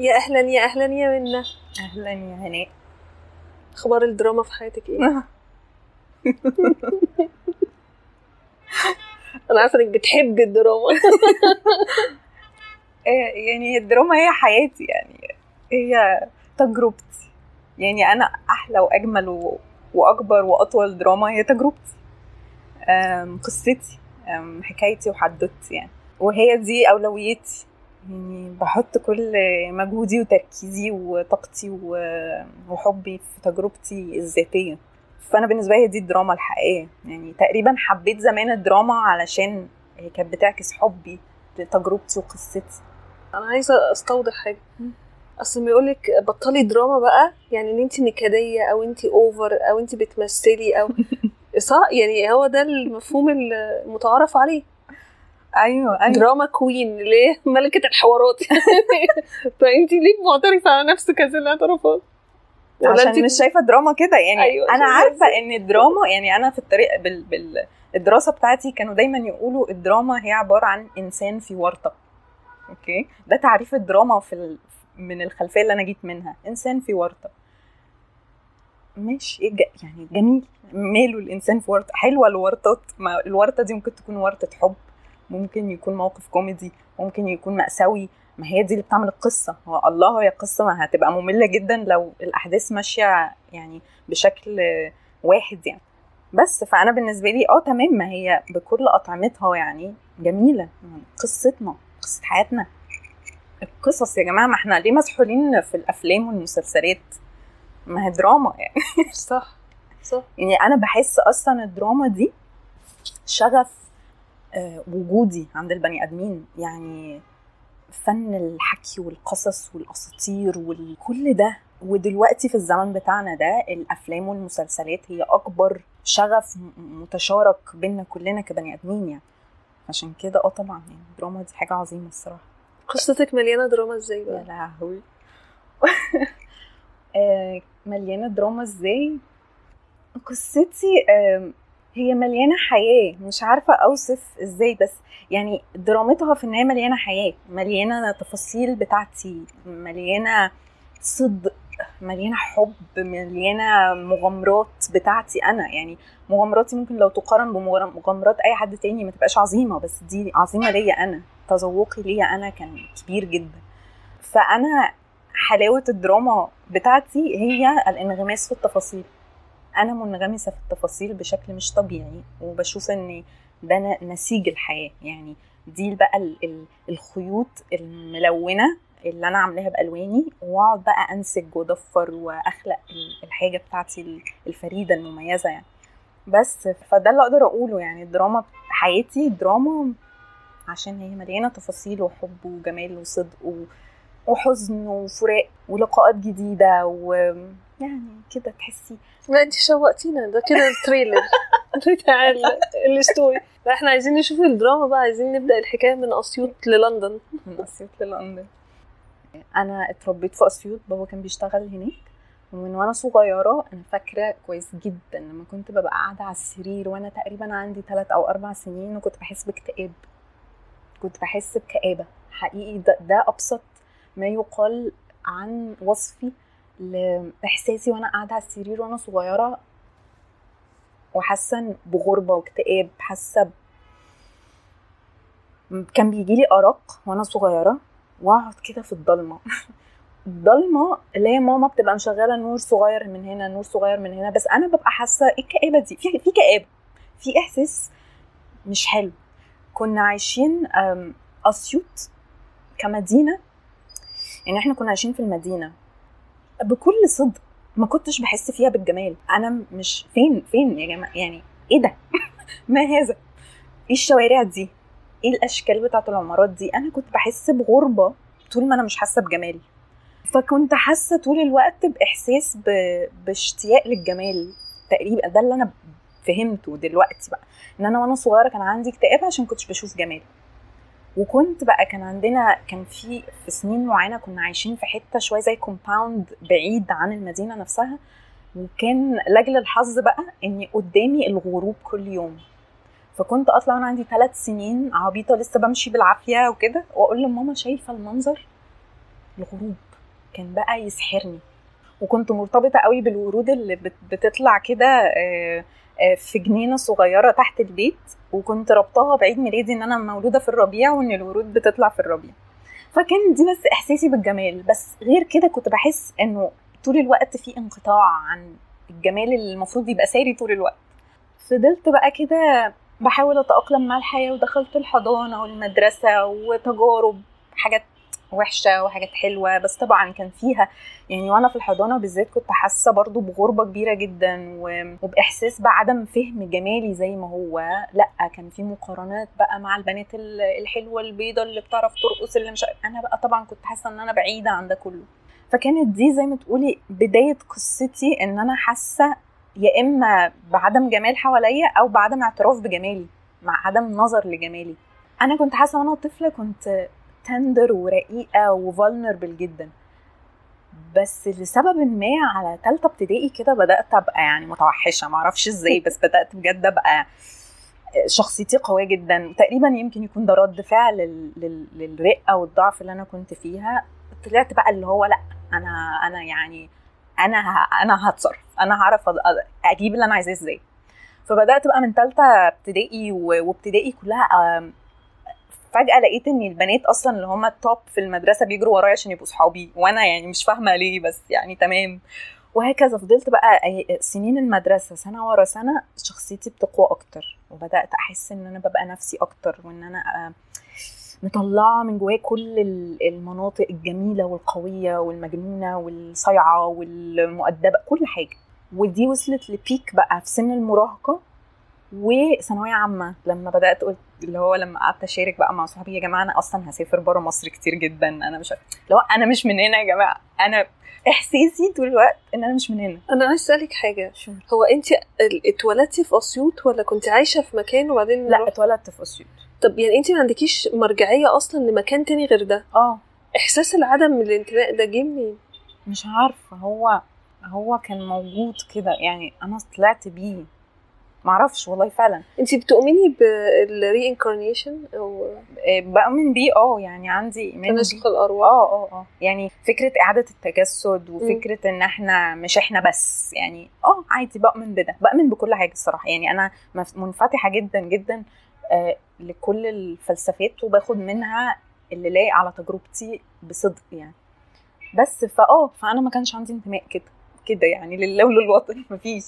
يا أهلا يا أهلا يا منى أهلا يا هناء أخبار الدراما في حياتك إيه؟ أنا عارفة إنك بتحب الدراما. إيه، يعني الدراما هي حياتي يعني هي تجربتي. يعني أنا أحلى وأجمل و... وأكبر وأطول دراما هي تجربتي. أم، قصتي أم، حكايتي وحدوتي يعني. وهي دي أولويتي. يعني بحط كل مجهودي وتركيزي وطاقتي وحبي في تجربتي الذاتية. فأنا بالنسبة لي دي الدراما الحقيقية. يعني تقريبا حبيت زمان الدراما علشان هي كانت بتعكس حبي لتجربتي وقصتي. أنا عايزة أستوضح حاجة. أصل بيقول لك بطلي دراما بقى يعني إن انت نكدية أو انت اوفر أو انت بتمثلي أو صح؟ يعني هو ده المفهوم المتعارف عليه. أيوه أيوه. drama queen ليه؟ ملكة الحوارات. فانت ليه معترفة على نفسك هذه الاعترافات؟ عشان انت مش شايفة دراما كده يعني أيوة، أيوة أنا عشان عارفة إن الدراما يعني أنا في الطريق بال, بال الدراسة بتاعتي كانوا دايما يقولوا الدراما هي عبارة عن إنسان في ورطة. okay؟ ده تعريف الدراما في ال... من الخلفية اللي أنا جيت منها. إنسان في ورطة. ماشي إيه يعني جميل. ماله الإنسان في ورطة؟ حلوة الورطات. ما الورطة دي ممكن تكون ورطة حب. ممكن يكون موقف كوميدي ممكن يكون مأساوي ما هي دي اللي بتعمل القصة. هو الله هي قصة ما هتبقى مملة جدا لو الأحداث ماشية يعني بشكل واحد يعني. بس فأنا بالنسبة لي آه تمام ما هي بكل أطعمتها يعني جميلة. قصتنا قصة حياتنا. القصص يا جماعة ما إحنا ليه مسحولين في الأفلام والمسلسلات؟ ما هي دراما يعني. صح صح. يعني أنا بحس أصلا الدراما دي شغف وجودي عند البني آدمين. يعني فن الحكي والقصص والأساطير وكل ده. ودلوقتي في الزمن بتاعنا ده الأفلام والمسلسلات هي أكبر شغف متشارك بينا كلنا كبني آدمين يعني. عشان كده آه طبعا يعني الدراما دي حاجة عظيمة الصراحة. قصتك مليانة دراما إزاي يا بقى لهوي. آه، مليانة دراما إزاي؟ قصتي هي مليانة حياة مش عارفة أوصف إزاي بس يعني درامتها في النهايه مليانة حياة مليانة تفاصيل بتاعتي مليانة صدق مليانة حب مليانة مغامرات بتاعتي أنا. يعني مغامراتي ممكن لو تقارن بمغامرات أي حد تاني ما تبقاش عظيمة بس دي عظيمة ليا أنا تذوقي ليا أنا كان كبير جدا. فأنا حلاوة الدراما بتاعتي هي الانغماس في التفاصيل. أنا منغمسة في التفاصيل بشكل مش طبيعي وبشوف إن ده نسيج الحياة. يعني دي بقى ال- ال- الخيوط الملونة اللي أنا عاملاها بألواني وأقعد بقى انسج وأدفر وأخلق ال- الحاجة بتاعتي ال- الفريدة المميزة يعني. بس فده اللي أقدر أقوله يعني الدراما حياتي دراما عشان هي مليانة تفاصيل وحب وجمال وصدق و- وحزن وفراق ولقاءات جديدة ويعني كده تحسي. لا انت شوقتينا. ده كده ال trailer. بتاع ال- ال story. لا إحنا عايزين نشوف الدراما بقى. عايزين نبدأ الحكاية من أسيوط للندن. من أسيوط للندن. أنا اتربيت في أسيوط. بابا كان بيشتغل هناك. ومن وأنا صغيرة أنا فاكرة كويس جدا. لما كنت ببقى قاعدة على السرير وأنا تقريبا عندي ثلاث أو أربع سنين وكنت بحس باكتئاب. كنت بحس بكآبة. حقيقي ده, ده أبسط ما يقال عن وصفي لإحساسي وأنا قاعدة على السرير وأنا صغيرة وحاسة بغربة واكتئاب حاسة ب- كان بيجي لي أرق وأنا صغيرة وأقعد كده في الضلمة. الضلمة اللي هي ماما بتبقى مشغلة نور صغير من هنا نور صغير من هنا بس أنا ببقى حاسة إيه الكآبة دي في في كآبة في إحساس مش حلو. كنا عايشين أسيوط كمدينة يعني إحنا كنا عايشين في المدينة. بكل صدق ما كنتش بحس فيها بالجمال. أنا مش فين فين يا جماعة؟ يعني إيه ده؟ ما هذا؟ إيه الشوارع دي؟ إيه الأشكال بتاعت العمارات دي؟ أنا كنت بحس بغربة طول ما أنا مش حاسة بجمال. فكنت حاسة طول الوقت بإحساس ب... باشتياق للجمال تقريبا. ده اللي أنا فهمته دلوقتي بقى. إن أنا وأنا صغيرة كان عندي اكتئاب عشان كنتش بشوف جمال. وكنت بقى كان عندنا كان في في سنين معينة كنا عايشين في حتة شوية زي كومباوند بعيد عن المدينة نفسها وكان لأجل الحظ بقى إني قدامي الغروب كل يوم. فكنت أطلع وأنا عندي ثلاث سنين عبيطة لسه بمشي بالعافية وكده وأقول لماما شايفة المنظر؟ الغروب كان بقى يسحرني. وكنت مرتبطة قوي بالورود اللي بتطلع كده آه، في جنينة صغيرة تحت البيت وكنت ربطها بعيد ميلادي إن أنا مولودة في الربيع وإن الورود بتطلع في الربيع. فكان دي بس إحساسي بالجمال. بس غير كده كنت بحس إنه طول الوقت في انقطاع عن الجمال اللي المفروض يبقى ساري طول الوقت. فضلت بقى كده بحاول أتأقلم مع الحياة ودخلت الحضانة والمدرسة وتجارب حاجات وحشة وحاجات حلوة بس طبعا كان فيها يعني وأنا في الحضانة بالذات كنت حاسة برضو بغربة كبيرة جدا وبإحساس بعدم فهم جمالي زي ما هو. لأ كان في مقارنات بقى مع البنات الحلوة البيضة اللي بتعرف ترقص اللي مش أنا بقى طبعا كنت حاسة إن أنا بعيدة عن ده كله. فكانت دي زي ما تقولي بداية قصتي إن أنا حاسة يا إما بعدم جمال حواليا أو بعدم اعتراف بجمالي مع عدم نظر لجمالي. أنا كنت حاسة وأنا طفلة كنت تندر ورقيقة وفولنربل جدا. بس لسبب ما على تالتة ابتدائي كده بدأت أبقى يعني متوحشة. معرفش إزاي بس بدأت بجد أبقى شخصيتي قوية جدا. تقريبا يمكن يكون ده رد فعل للرقة والضعف اللي أنا كنت فيها. طلعت بقى اللي هو لأ أنا أنا يعني أنا أنا هتصرف. أنا هعرف أجيب اللي أنا عايزاه إزاي. فبدأت بقى من ثالثه ابتدائي وابتدائي كلها فجأة لقيت إن البنات أصلا اللي هم التوب في المدرسة بيجروا ورايا عشان يبقوا صحابي وأنا يعني مش فاهمة ليه بس يعني تمام. وهكذا فضلت بقى سنين المدرسة سنة ورا سنة شخصيتي بتقوى أكتر وبدأت أحس إن أنا ببقى نفسي أكتر وإن أنا مطلعة من جوايا كل المناطق الجميلة والقوية والمجنونة والصايعة والمؤدبة كل حاجة. ودي وصلت لبيك بقى في سن المراهقة وثانوية عامة. لما بدأت قلت اللي هو لما قعدت أشارك بقى مع صحابي يا جماعة أنا أصلا هسافر بره مصر كتير جدا. أنا مش لو أنا مش من هنا يا جماعة. أنا إحساسي طول الوقت إن أنا مش من هنا. أنا عايز أسألك حاجة. شو. هو أنت اتولدتي في أسيوط ولا كنت عايشة في مكان وبعدين لا اتولدت في أسيوط. طب يعني أنت ما عندكيش مرجعية أصلا لمكان تاني غير ده؟ آه. إحساس العدم الانتماء ده جه منين؟ مش عارفة هو هو كان موجود كده. يعني أنا طلعت بيه. معرفش والله فعلا. انت بتؤمني بالري انكارنيشن أو آه، بؤمن بيه آه يعني عندي إيمان تناسخ الأرواح. آه آه آه. يعني فكرة إعادة التجسد وفكرة م. إن إحنا مش إحنا بس يعني آه عادي بؤمن بده. بؤمن بكل حاجة الصراحة. يعني أنا منفتحة جدا جدا آه لكل الفلسفات وباخد منها اللي لايق على تجربتي بصدق يعني. بس فآه فأنا ما كانش عندي انتماء كده. كده يعني لله وللوطن مفيش.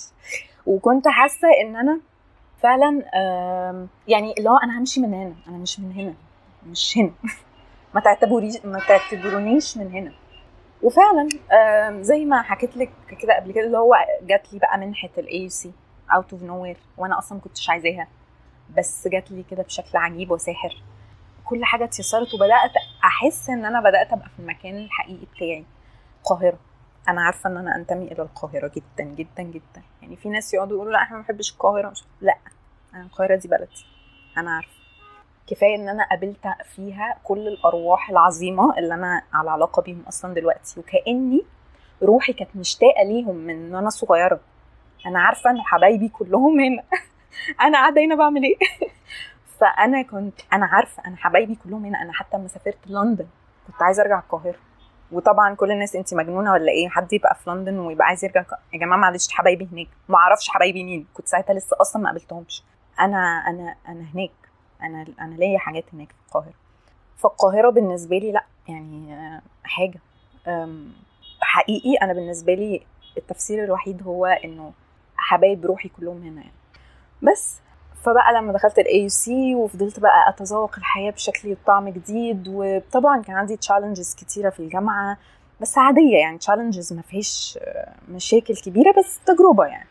وكنت حاسة إن أنا فعلا يعني اللي هو أنا همشي من هنا أنا مش من هنا مش هنا. ما تعتبريش ما تعتبرونيش من هنا. وفعلا زي ما حكيت لك كده قبل كده اللي هو جات لي بقى منحة ال AUC out of nowhere وأنا أصلا ما كنتش عايزاها. بس جات لي كده بشكل عجيب وساحر. كل حاجة اتيسرت وبدأت أحس إن أنا بدأت أبقى في المكان الحقيقي بتاعي القاهرة. أنا عارفة إن أنا أنتمي إلى القاهرة جدا جدا جدا. يعني في ناس يقعدوا يقولوا لا إحنا ما بنحبش القاهرة. مش لا أنا القاهرة دي بلدي. أنا عارفة. كفاية إن أنا قابلت فيها كل الأرواح العظيمة اللي أنا على علاقة بيهم أصلا دلوقتي. وكأني روحي كانت مشتاقة ليهم من وأنا صغيرة. أنا عارفة إن حبايبي كلهم هنا. أنا قاعدة هنا بعمل إيه؟ فأنا كنت أنا عارفة أنا حبايبي كلهم هنا. أنا حتى لما سافرت لندن كنت عايزة أرجع القاهرة. وطبعا كل الناس انت مجنونة ولا إيه؟ حد يبقى في لندن ويبقى عايز يرجع يا جماعة معلش حبايبي هناك. ما أعرفش حبايبي مين. كنت ساعتها لسه أصلا ما قابلتهمش. أنا أنا أنا هناك. أنا أنا ليا حاجات هناك في القاهرة. فالقاهره بالنسبة لي لأ يعني حاجة. حقيقي أنا بالنسبة لي التفسير الوحيد هو إنه حبايب روحي كلهم هنا يعني. بس فبقى لما دخلت ال AUC وفضلت بقى أتذوق الحياة بشكل طعم جديد وطبعا كان عندي challenges كتيرة في الجامعة بس عادية يعني challenges ما فيهاش مشاكل كبيرة بس تجربة يعني.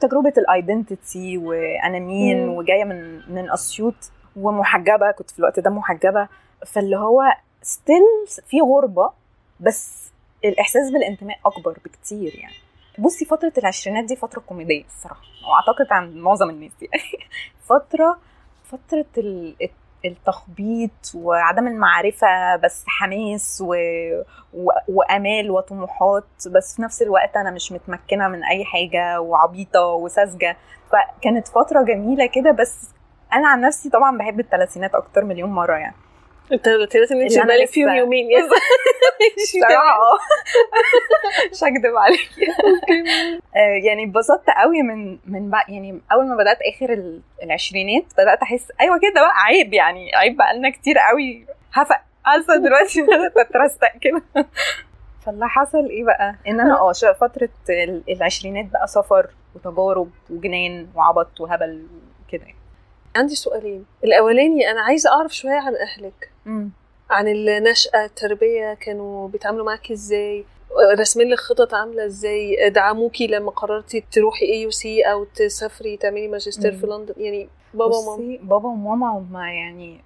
تجربة ال identity وأنا مين وجاية من من أسيوط ومحجبة كنت في الوقت ده محجبة فاللي هو ستيل في غربة بس الإحساس بالانتماء أكبر بكتير يعني. بصي فترة العشرينات دي فترة كوميدية الصراحة وأعتقد عند معظم الناس يعني. فترة فترة التخبيط وعدم المعرفة بس حماس و... و... وأمال وطموحات بس في نفس الوقت أنا مش متمكنة من أي حاجة وعبيطة وساذجة. فكانت فترة جميلة كده بس أنا عن نفسي طبعا بحب الثلاثينات أكتر مليون مرة يعني. انت قلت ان انت بالك فيهم يومين. يعني آه مش هكدب عليكي. آه، يعني اتبسطت قوي من من بقى يعني أول ما بدأت آخر ال- العشرينات بدأت أحس أيوه كده بقى عيب يعني عيب بقى لنا كتير قوي. هفق. عارفه دلوقتي بدات اترستق كده. فاللي حصل إيه بقى؟ إن أنا آه فترة ال- العشرينات بقى سفر وتجارب وجنان وعبط وهبل وكده. يعني. عندي سؤالين. الأولاني أنا عايزة أعرف شوية عن أهلك. عن النشأة التربية كانوا بيتعاملوا معاكي إزاي؟ رسمين لك خطط عاملة إزاي؟ دعموكي لما قررتي تروحي AUC أو تسافري تعملي ماجستير في مم. لندن؟ يعني بابا وماما. بابا وماما هما يعني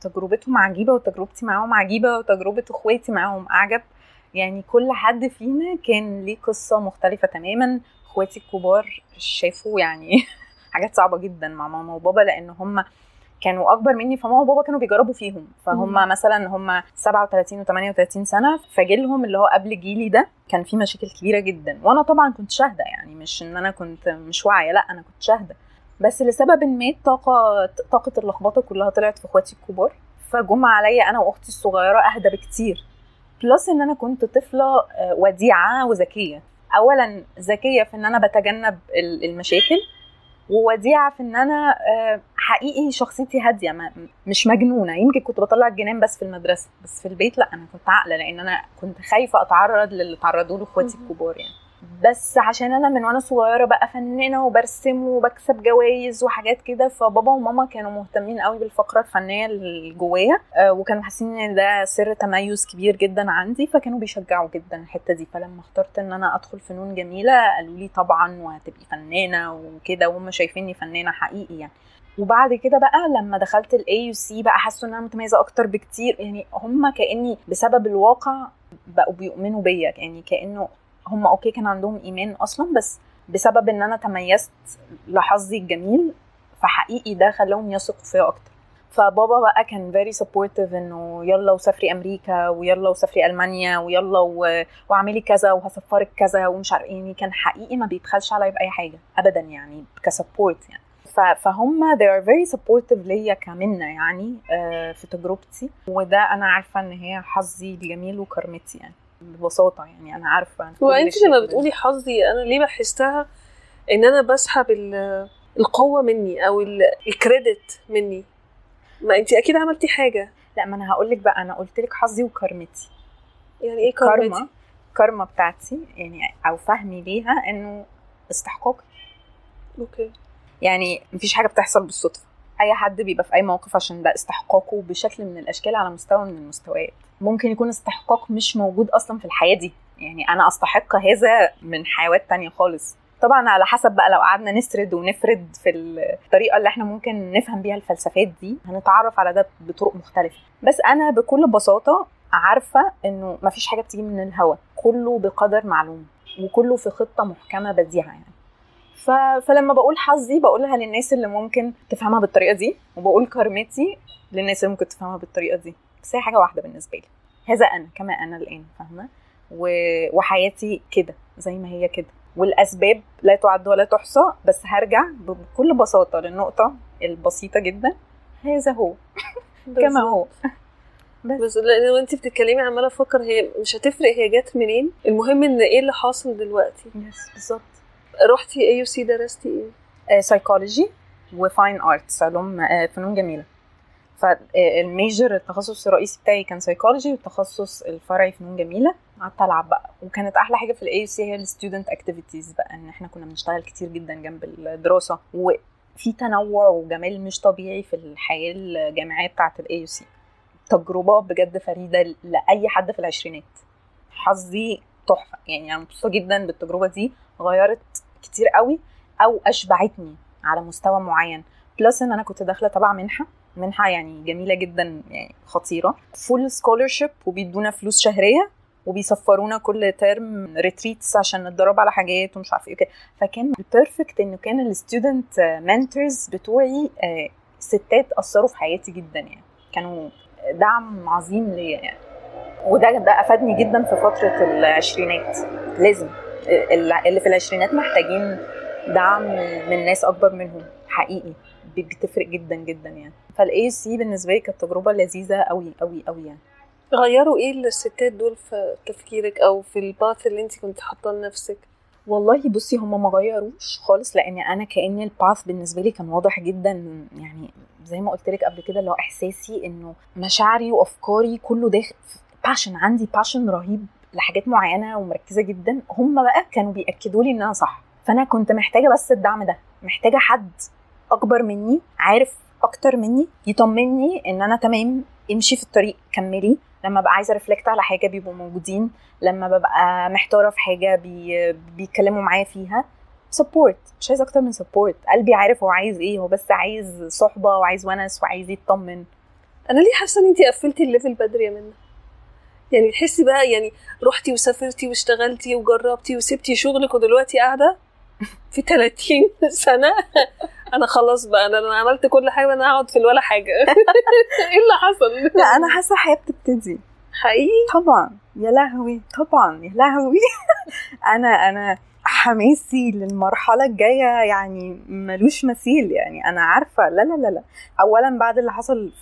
تجربتهم عجيبة وتجربتي معاهم عجيبة وتجربة إخواتي معاهم أعجب. يعني كل حد فينا كان ليه قصة مختلفة تماما. إخواتي الكبار شافوا يعني حاجات صعبة جدا مع ماما وبابا لأن هم كانوا أكبر مني فماما وبابا كانوا بيجربوا فيهم. فهم مم. مثلا هم 37 و38 سنة فجيلهم اللي هو قبل جيلي ده كان في مشاكل كبيرة جدا. وأنا طبعا كنت شاهدة يعني مش إن أنا كنت مش واعية لأ أنا كنت شاهدة. بس لسبب ما الطاقه طاقة اللخبطة كلها طلعت في إخواتي الكبار. فجم عليا أنا وأختي الصغيرة أهدى بكتير. بلس إن أنا كنت طفلة آه، وديعة وذكية. اولا ذكية في إن أنا بتجنب ال- المشاكل. ووديعة في إن أنا آه، حقيقي شخصيتي هادية مش مجنونة يمكن كنت بطلع الجنان بس في المدرسة بس في البيت لا أنا كنت عاقلة لأن أنا كنت خايفة أتعرض للي تعرضوا له اخواتي. الكبار يعني بس عشان أنا من وأنا صغيرة بقى فنانة وبرسم وبكسب جوائز وحاجات كده فبابا وماما كانوا مهتمين قوي بالفقرة الفنية اللي جوايا آه، وكانوا حاسين إن ده سر تميز كبير جدا عندي فكانوا بيشجعوا جدا الحتة دي. فلما اخترت إن أنا أدخل فنون جميلة قالوا لي طبعا وهتبقي فنانة وكده وهم شايفيني فنانة حقيقي يعني. وبعد كده بقى لما دخلت ال AUC بقى حسوا إن أنا متميزة أكتر بكتير يعني هم كأني بسبب الواقع بقوا بيؤمنوا بيا يعني كأنه هم okay كان عندهم إيمان أصلا بس بسبب إن أنا تميزت لحظي الجميل فحقيقي ده خلاهم يثقوا فيا أكتر فبابا بقى كان very supportive إنه يلا وسافري أمريكا ويلا وسافري ألمانيا ويلا. واعملي كذا وهسفرك كذا ومش عارف إيه. يعني كان حقيقي ما بيتخلش عليا بأي حاجة ابدا يعني ك support يعني فهم they are very supportive ليا كمنة يعني آه، في تجربتي وده أنا عارفة إن هي حظي الجميل وكرمتي يعني ببساطة يعني أنا عارفة وانت شيء لما. بتقولي حظي أنا ليه بحسها إن أنا بسحب ال- القوة مني أو ال- الكريدت مني؟ ما أنت أكيد عملتي حاجة. لا ما أنا هقول لك بقى أنا قلت لك حظي وكرمتي. يعني إيه كارما كارما بتاعتي يعني أو فهمي ليها إنه استحقاقي. أوكي. يعني مفيش حاجة بتحصل بالصدفة. أي حد بيبقى في أي موقف عشان ده استحقاقه بشكل من الأشكال على مستوى من المستويات. ممكن يكون استحقاق مش موجود أصلا في الحياة دي. يعني أنا أستحق هذا من حيوات تانية خالص. طبعا على حسب بقى لو قعدنا نسرد ونفرد في الطريقة اللي إحنا ممكن نفهم بيها الفلسفات دي هنتعرف على ده بطرق مختلفة. بس أنا بكل بساطة عارفة إنه مفيش حاجة بتيجي من الهوا. كله بقدر معلوم وكله في خطة محكمة بديعه يعني. ف... فلما بقول حظي بقولها للناس اللي ممكن تفهمها بالطريقة دي وبقول كرمتي للناس اللي ممكن تفهمها بالطريقة دي. بس هي حاجة واحدة بالنسبة لي. هذا أنا كما أنا الآن فاهمة؟ و... وحياتي كده زي ما هي كده. والأسباب لا تعد ولا تحصى بس هرجع بكل بساطة للنقطة البسيطة جدا. هذا هو. كما هو. بس. بس. لأن وانت بتتكلمي عمالة أفكر هي مش هتفرق هي جت منين. المهم إن إيه اللي حاصل دلوقتي. yes بالظبط. رحتي AUC درستي إيه؟ psychology و fine arts علوم آه، فنون جميلة. فال major التخصص الرئيسي بتاعي كان سايكولوجي والتخصص الفرعي فنون جميلة. قعدت ألعب بقى. وكانت أحلى حاجة في ال AUC هي ال student activities بقى إن إحنا كنا بنشتغل كتير جدا جنب الدراسة. وفي تنوع وجمال مش طبيعي في الحياة الجامعية بتاعة ال AUC تجربة بجد فريدة لأي حد في العشرينات. حظي تحفة. يعني أنا مبسوطة جدا بالتجربة دي. غيرت كتير قوي أو أشبعتني على مستوى معين. plus إن أنا كنت داخلة تبع منحة منحة يعني جميلة جدا يعني خطيرة. full scholarship وبيدونا فلوس شهرية وبيسفرونا كل ترم retreats عشان نتدرب على حاجات ومش عارفه إيه وكده. فكان perfect إنه كان ال student mentors بتوعي آه، ستات أثروا في حياتي جدا يعني. كانوا دعم عظيم ليا يعني. وده ده أفادني جدا في فترة العشرينات. لازم. اللي في العشرينات محتاجين دعم من ناس أكبر منهم حقيقي. بتفرق جدا جدا يعني. فال AC بالنسبة لي كانت تجربه لذيذة قوي قوي قوي يعني. غيروا إيه الستات دول في تفكيرك أو في ال path اللي أنت كنت حاطاه لنفسك؟ والله بصي هم ما غيروش خالص لأن أنا كأن ال path بالنسبة لي كان واضح جدا يعني زي ما قلت لك قبل كده اللي هو إحساسي إنه مشاعري وأفكاري كله داخل passion عندي passion رهيب لحاجات معينة ومركزة جدا هم بقى كانوا بيأكدوا لي ان أنا صح. فأنا كنت محتاجة بس الدعم ده محتاجة حد أكبر مني عارف أكتر مني يطمني إن أنا تمام امشي في الطريق كملي. لما ببقى عايزة reflect على حاجة بيبقوا موجودين لما ببقى محتارة في حاجة بي... بيتكلموا معايا فيها support مش عايز أكتر من support قلبي عارف هو عايز إيه هو بس عايز صحبة وعايز ونس وعايز يطمن. أنا ليه حاسة إن انت قفلتي ال level بدري يا منى؟ يعني تحسي بقى يعني رحتي وسافرتي واشتغلتي وجربتي وسبتي شغلك ودلوقتي قاعدة في 30 سنة. أنا خلاص بقى أنا أنا عملت كل حاجة أنا هقعد في الولا حاجة. إيه اللي حصل؟ لا أنا حاسة الحياة بتبتدي. حقيقي؟ طبعا. يا لهوي. طبعا. يا لهوي. أنا أنا حماسي للمرحلة الجاية يعني ملوش مثيل. يعني أنا عارفة. لا لا لا لا. اولا بعد اللي حصل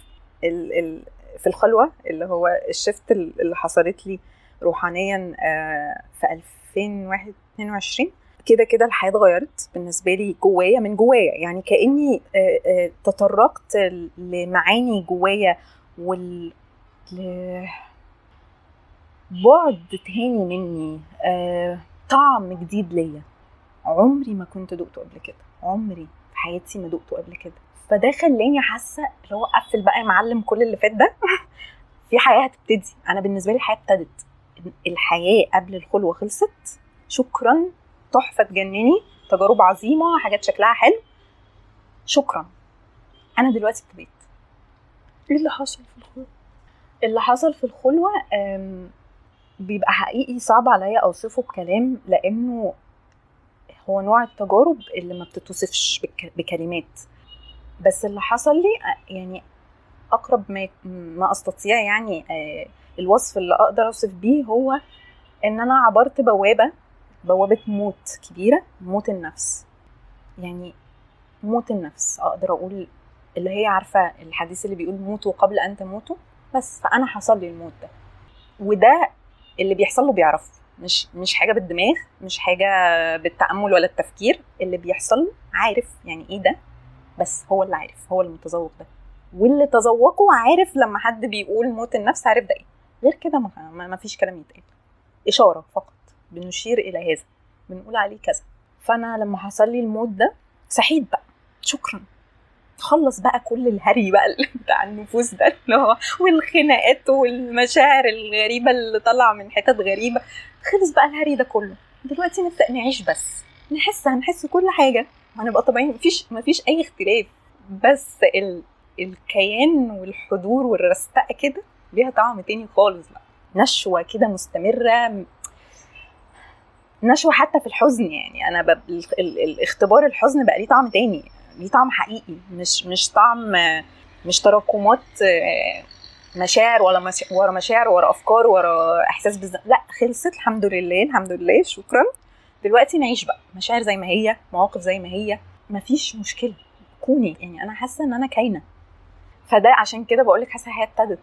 ال ال في الخلوة اللي هو الشفت اللي حصلت لي روحانيا آه، في 2022 كده كده الحياة اتغيرت بالنسبة لي جوايا من جوايا. يعني كأني آه، آه، تطرقت لمعاني جوايا وال بعد تاني مني طعم جديد ليا. عمري ما كنت دقته قبل كده. عمري في حياتي ما دقته قبل كده. فده خلاني حاسة اللي هو قفل بقى يا معلم كل اللي فات ده. في حياة هتبتدي. أنا بالنسبة لي الحياة ابتدت. الحياة قبل الخلوة خلصت. شكرا. تحفة تجنني. تجارب عظيمة. حاجات شكلها حلو. شكرا. أنا دلوقتي ابتديت إيه اللي حصل في الخروج اللي حصل في الخلوة أم، بيبقى حقيقي صعب عليا أوصفه بكلام لأنه هو نوع التجارب اللي ما بتتوصفش بك- بكلمات. بس اللي حصل لي يعني أقرب ما ما أستطيع يعني الوصف اللي أقدر أوصف بيه هو إن أنا عبرت بوابة بوابة موت كبيرة موت النفس. يعني موت النفس أقدر أقول اللي هي عارفة الحديث اللي بيقول موتوا قبل أن تموتوا؟ بس فأنا حصل لي الموت ده. وده اللي بيحصل له بيعرفه. مش مش حاجة بالدماغ مش حاجة بالتأمل ولا التفكير اللي بيحصل عارف يعني إيه ده؟ بس هو اللي عارف هو المتذوق ده. واللي تذوقه عارف لما حد بيقول موت النفس عارف ده إيه. غير كده ما, فيش كلام يتقال. إشارة فقط. بنشير إلى هذا. بنقول عليه كذا. فأنا لما حصل لي الموت ده صحيت بقى. شكرا. خلص بقى كل الهري بقى اللي بتاع النفوس ده اللي هو والخناقات والمشاعر الغريبة اللي طالعة من حتت غريبة. خلص بقى الهري ده كله. دلوقتي نبدأ نعيش بس. نحس هنحس كل حاجة. وهنبقى طبيعيين مفيش مفيش أي اختلاف. بس ال... الكيان والحضور والرستقة كده ليها طعم تاني خالص بقى. نشوة كده مستمرة. نشوة حتى في الحزن يعني. أنا ب... ال... ال... الاختبار الحزن بقى ليه طعم تاني. ليه طعم حقيقي. مش مش طعم مش تراكمات مشاعر ولا مش... ورا مشاعر ورا أفكار ورا إحساس بالذنب لا خلصت الحمد لله الحمد لله شكرا. دلوقتي نعيش بقى. مشاعر زي ما هي مواقف زي ما هي. مفيش مشكلة. كوني. يعني أنا حاسة إن أنا كاينة. فده عشان كده بقول لك حاسه هي ابتدت.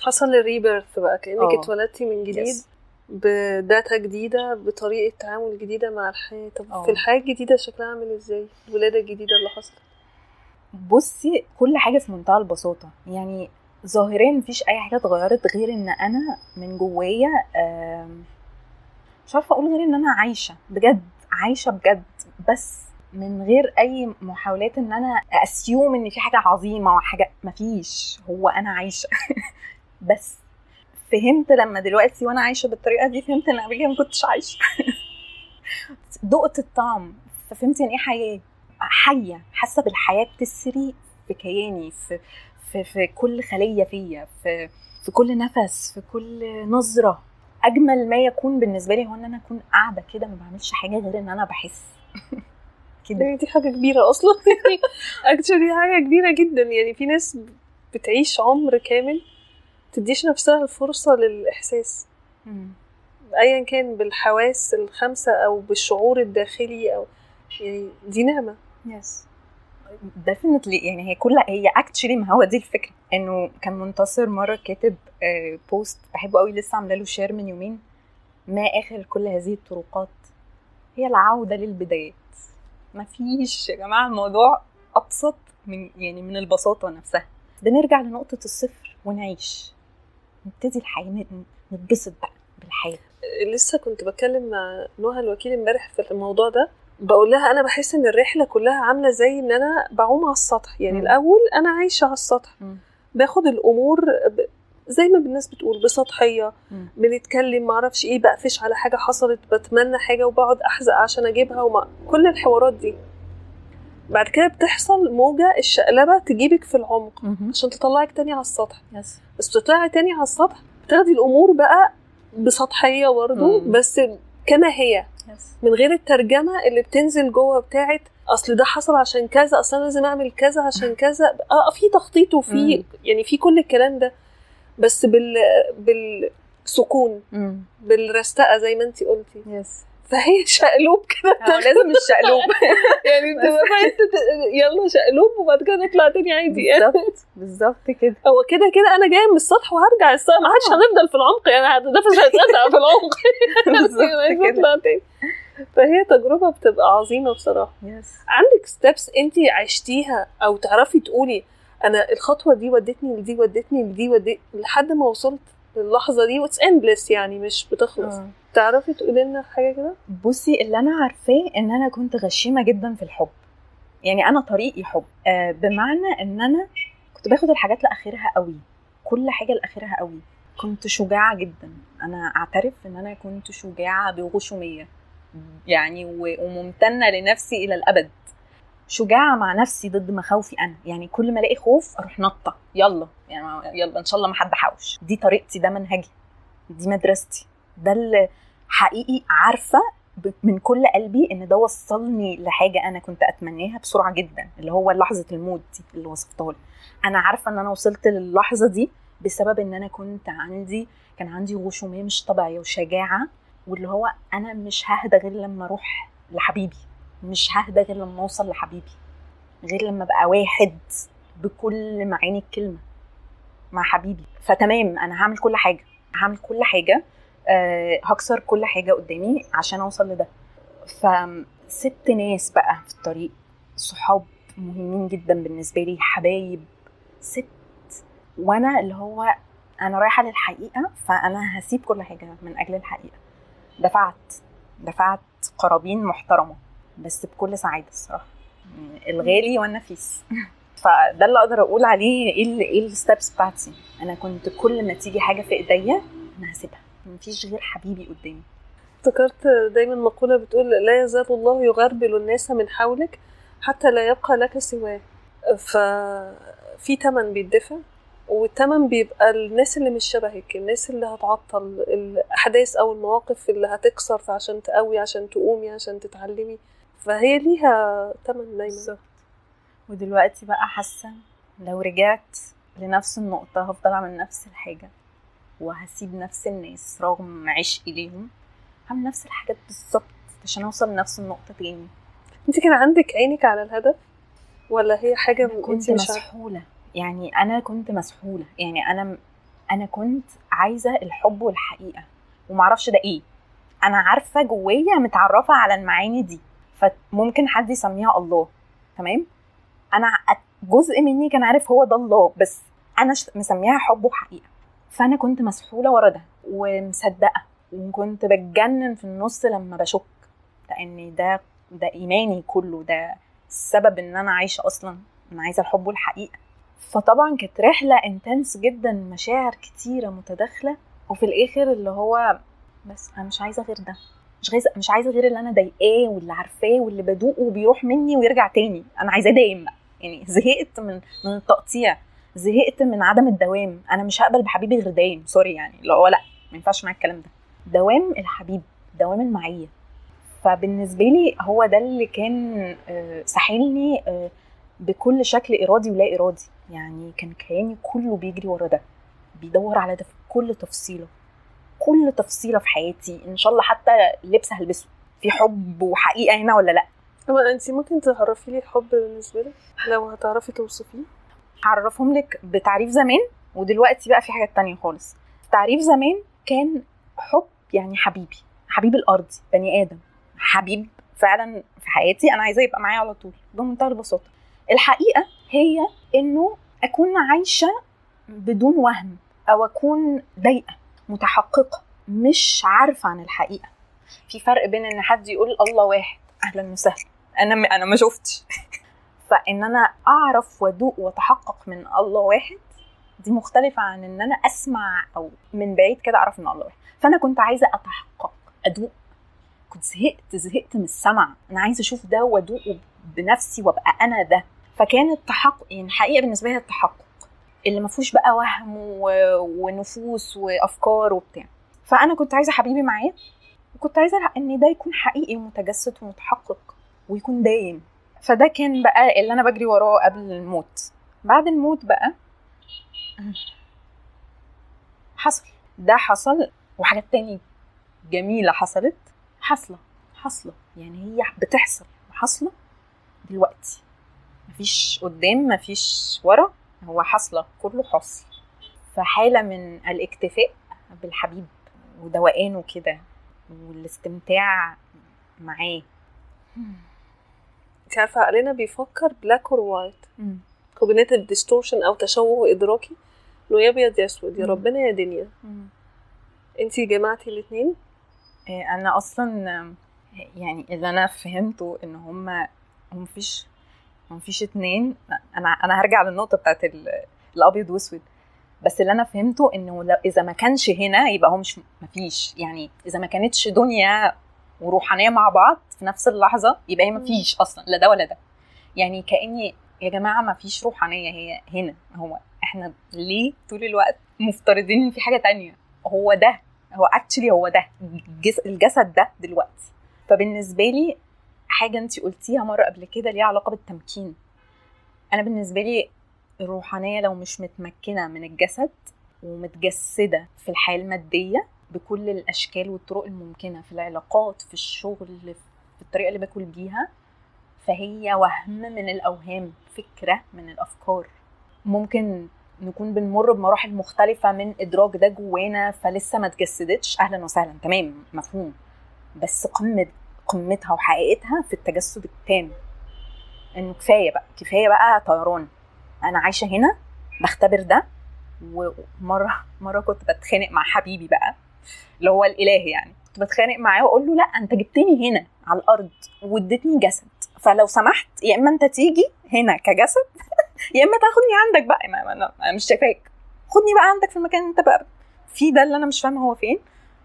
حصل ال rebirth بقى كأنك آه. اتولدتي من جديد yes. ب data جديدة بطريقة تعامل جديدة مع الحياة. طب آه. في الحياة الجديدة شكلها عامل إزاي؟ الولادة الجديدة اللي حصلت؟ بصي كل حاجة في منتهى البساطة. يعني ظاهريا مفيش أي حاجة اتغيرت غير إن أنا من جوايا مش عارفة أقول غير إن أنا عايشة بجد عايشة بجد بس من غير أي محاولات إن أنا أسيوم إن في حاجة عظيمة وحاجه مفيش هو أنا عايشة. بس فهمت لما دلوقتي وأنا عايشة بالطريقة دي فهمت ان كده ما كنتش عايشة. دقت الطعم ففهمت يعني إيه حياة؟ حية حاسة بالحياة بتسري في كياني في في في كل خلية فيا في في كل نفس في كل نظرة. أجمل ما يكون بالنسبة لي هو إن أنا أكون قاعدة كده ما بعملش حاجة غير إن أنا بحس. كده. دي حاجة كبيرة أصلا. actually حاجة كبيرة جدا. يعني في ناس بتعيش عمر كامل تديش نفسها الفرصة للإحساس. ايا كان بالحواس الخمسة أو بالشعور الداخلي أو يعني دي نعمة. yes definitely يعني هي كل هي actually ما هو دي الفكرة. انه كان منتصر مرة كاتب آه، بوست بحبه قوي لسه عاملة له share من يومين ما آخر كل هذه الطرقات. هي العودة للبدايات. ما فيش يا جماعة الموضوع أبسط من يعني من البساطة نفسها. بنرجع لنقطة الصفر ونعيش. نبتدي الحياة نتبسط بقى بالحياة. لسه كنت بتكلم مع نهى الوكيل امبارح في الموضوع ده. بقول لها أنا بحس إن الرحلة كلها عاملة زي إن أنا بعوم على السطح. يعني م. الأول أنا عايشة على السطح. م. باخد الأمور ب... زي ما الناس بتقول بسطحية. بنتكلم معرفش إيه بقفش على حاجة حصلت بتمنى حاجة وبقعد أحزق عشان أجيبها وما كل الحوارات دي. بعد كده بتحصل موجة الشقلبة تجيبك في العمق عشان تطلعك تاني على السطح. يس. بس تطلعي تاني على السطح بتاخدي الأمور بقى بسطحية برضه بس كما هي. من غير الترجمة اللي بتنزل جوه بتاعت أصل ده حصل عشان كذا أصل أنا لازم أعمل كذا عشان كذا. آه في تخطيط وفي يعني في كل الكلام ده بس بال بالسكون بالرستقة زي ما انت قلتي. يس فهي شقلوب كده لازم الشقلوب. يعني بتبقى يلا شقلوب وبعد كده نطلع تاني عادي بالظبط بالظبط كده. هو كده كده أنا جاية من السطح وهرجع السطح ما حدش هنفضل في العمق يعني هيتقطع في العمق. نطلع تاني. فهي تجربة بتبقى عظيمة بصراحة. yes. عندك steps انت عشتيها أو تعرفي تقولي أنا الخطوة دي ودتني لدي ودتني لدي ودتني لحد ما وصلت للحظة دي وit's endless يعني مش بتخلص. oh. تعرفي تقولي لنا حاجة كده؟ بصي اللي أنا عارفاه إن أنا كنت غشيمة جدا في الحب. يعني أنا طريقي حب. آه بمعنى إن أنا كنت باخد الحاجات لآخرها قوي. كل حاجة لآخرها قوي. كنت شجاعة جدا. أنا أعترف إن أنا كنت شجاعة بغشومية. يعني وممتنة لنفسي إلى الأبد. شجاعة مع نفسي ضد مخاوفي أنا. يعني كل ما ألاقي خوف أروح نطة. يلا. يعني يلا إن شاء الله ما حد حوش. دي طريقتي ده منهجي. دي مدرستي. ده اللي حقيقي عارفة من كل قلبي إن ده وصلني لحاجة أنا كنت اتمناها بسرعة جدا. اللي هو لحظة الموت دي اللي وصفتها لي أنا عارفة إن أنا وصلت للحظة دي بسبب إن أنا كنت عندي كان عندي غشومية مش طبيعية وشجاعة واللي هو أنا مش ههدى غير لما أروح لحبيبي مش ههدى غير لما أوصل لحبيبي غير لما أبقى واحد بكل معاني الكلمة مع حبيبي. فتمام أنا هعمل كل حاجة هعمل كل حاجة أه هكسر كل حاجة قدامي عشان أوصل لده. فسبت ناس بقى في الطريق صحاب مهمين جدا بالنسبة لي حبايب سبت. وأنا اللي هو أنا رايحة للحقيقة فأنا هسيب كل حاجة من أجل الحقيقة. دفعت دفعت قرابين محترمة بس بكل سعادة الصراحة. الغالي والنفيس فده اللي أقدر أقول عليه إيه إيه الستبس بتاعتي. أنا كنت كل ما تيجي حاجة في إيديا أنا هسيبها. مفيش غير حبيبي قدامي. افتكرت دايما مقولة بتقول لا يزال الله يغربل الناس من حولك حتى لا يبقى لك سواه. ففي تمن بيدفع. والتمن بيبقى الناس اللي مش شبهك الناس اللي هتعطل الأحداث أو المواقف اللي هتكسر فعشان تقوي عشان تقومي عشان تتعلمي. فهي ليها تمن دايما. بالظبط. ودلوقتي بقى حاسة لو رجعت لنفس النقطة هفضل أعمل نفس الحاجة وهسيب نفس الناس رغم عشقي ليهم هعمل نفس الحاجات بالظبط عشان أوصل لنفس النقطة تاني. انت كان عندك عينك على الهدف؟ ولا هي حاجة كنت مسحولة. يعني أنا كنت مسحولة يعني أنا أنا كنت عايزة الحب والحقيقة ومعرفش ده إيه. أنا عارفة جوايا متعرفة على المعاني دي فممكن حد يسميها الله تمام؟ أنا جزء مني كان عارف هو ده الله بس أنا مسميها حب وحقيقة. فأنا كنت مسحولة ورا ده ومصدقة وكنت بتجنن في النص لما بشك لأن ده ده إيماني كله ده السبب إن أنا عايشة أصلا أنا عايزة الحب والحقيقة. فطبعا كانت رحلة انتنس جدا مشاعر كتيرة متداخلة. وفي الآخر اللي هو بس أنا مش عايزة غير ده. مش عايزة مش عايزة غير اللي أنا ضايقاه واللي عارفاه واللي بدوقه وبيروح مني ويرجع تاني. أنا عايزاه دايم بقى. يعني زهقت من من التقطيع. زهقت من عدم الدوام. أنا مش هقبل بحبيبي غير دايم. سوري يعني. اللي هو لأ ما ينفعش معايا الكلام ده. دوام الحبيب. دوام المعية. فبالنسبة لي هو ده اللي كان ساحلني بكل شكل إرادي ولا إرادي. يعني كان كياني كله بيجري ورا ده بيدور على ده في كل تفصيلة كل تفصيلة في حياتي. إن شاء الله حتى لبس هلبسه. في حب وحقيقة هنا ولا لأ؟ اما انت ممكن تعرفي لي الحب بالنسبة لك؟ لو هتعرفي توصفيه. هعرفهم لك بتعريف زمان ودلوقتي بقى في حاجات تانية خالص. تعريف زمان كان حب يعني حبيبي. حبيب الأرض بني آدم. حبيب فعلا في حياتي أنا عايزاه يبقى معايا على طول بمنتهى البساطة. الحقيقة هي إنه أكون عايشة بدون وهم أو أكون ضايقه متحققة مش عارفة عن الحقيقة. في فرق بين إن حد يقول الله واحد أهلا وسهلا. أنا م... أنا ما شفتش. فإن أنا أعرف وأدوق وأتحقق من الله واحد دي مختلفة عن إن أنا أسمع أو من بعيد كده أعرف إن الله واحد. فأنا كنت عايزة أتحقق أدوق. كنت زهقت زهقت من السمع. أنا عايزة أشوف ده وأدوقه بنفسي وأبقى أنا ده. فكان التحقق يعني الحقيقة بالنسبة لي التحقق اللي ما فيهوش بقى وهم. ونفوس وأفكار وبتاع. فأنا كنت عايزة حبيبي معايا وكنت عايزة إن ده يكون حقيقي ومتجسد ومتحقق ويكون دايم. فده كان بقى اللي أنا بجري وراه قبل الموت. بعد الموت بقى حصل. ده حصل وحاجات تاني جميلة حصلت. حصلة حصلة يعني هي بتحصل حصلة دلوقتي. مفيش قدام مفيش ورا هو حصلة كله حصل. فحالة من الاكتفاء بالحبيب ودوقانه كده والاستمتاع معاه. انت عارفة عقلنا بيفكر black or white cognitive distortion أو تشوه إدراكي. إنه يا أبيض يا أسود يا. ربنا يا دنيا. انت جمعتي الاثنين إيه، أنا أصلا يعني اللي أنا فهمته إن هم مفيش مفيش اتنين. أنا أنا هرجع للنقطة بتاعت ال- الأبيض وأسود. بس اللي أنا فهمته إنه لو إذا ما كانش هنا يبقى هو مش مفيش. يعني إذا ما كانتش دنيا وروحانية مع بعض في نفس اللحظة يبقى هي مفيش أصلا لا ده ولا ده. يعني كأني يا جماعة ما فيش روحانية هي هنا هو. إحنا ليه طول الوقت مفترضين إن في حاجة تانية؟ هو ده. هو اكشلي هو ده. الجس- الجسد ده دلوقتي. فبالنسبة لي حاجة انت قلتيها مرة قبل كده ليها علاقة بالتمكين. أنا بالنسبة لي الروحانيه لو مش متمكنة من الجسد ومتجسدة في الحياة المادية بكل الأشكال والطرق الممكنة في العلاقات في الشغل في الطريقة اللي باكل بيها فهي وهم من الأوهام فكرة من الأفكار. ممكن نكون بنمر بمراحل مختلفة من إدراك ده جوانا فلسه ما اتجسدتش أهلا وسهلا تمام مفهوم. بس قمة قمتها وحقيقتها في التجسد التام. إنه كفاية بقى كفاية بقى طيران. أنا عايشة هنا بختبر ده ومرة مرة كنت بتخانق مع حبيبي بقى اللي هو الإله يعني. كنت بتخانق معاه وأقول له لا أنت جبتني هنا على الأرض واديتني جسد. فلو سمحت يا إما أنت تيجي هنا كجسد يا إما تاخدني عندك بقى. ما أنا مش شايفاك. خدني بقى عندك في المكان أنت بقى في ده اللي أنا مش فاهمة هو فين.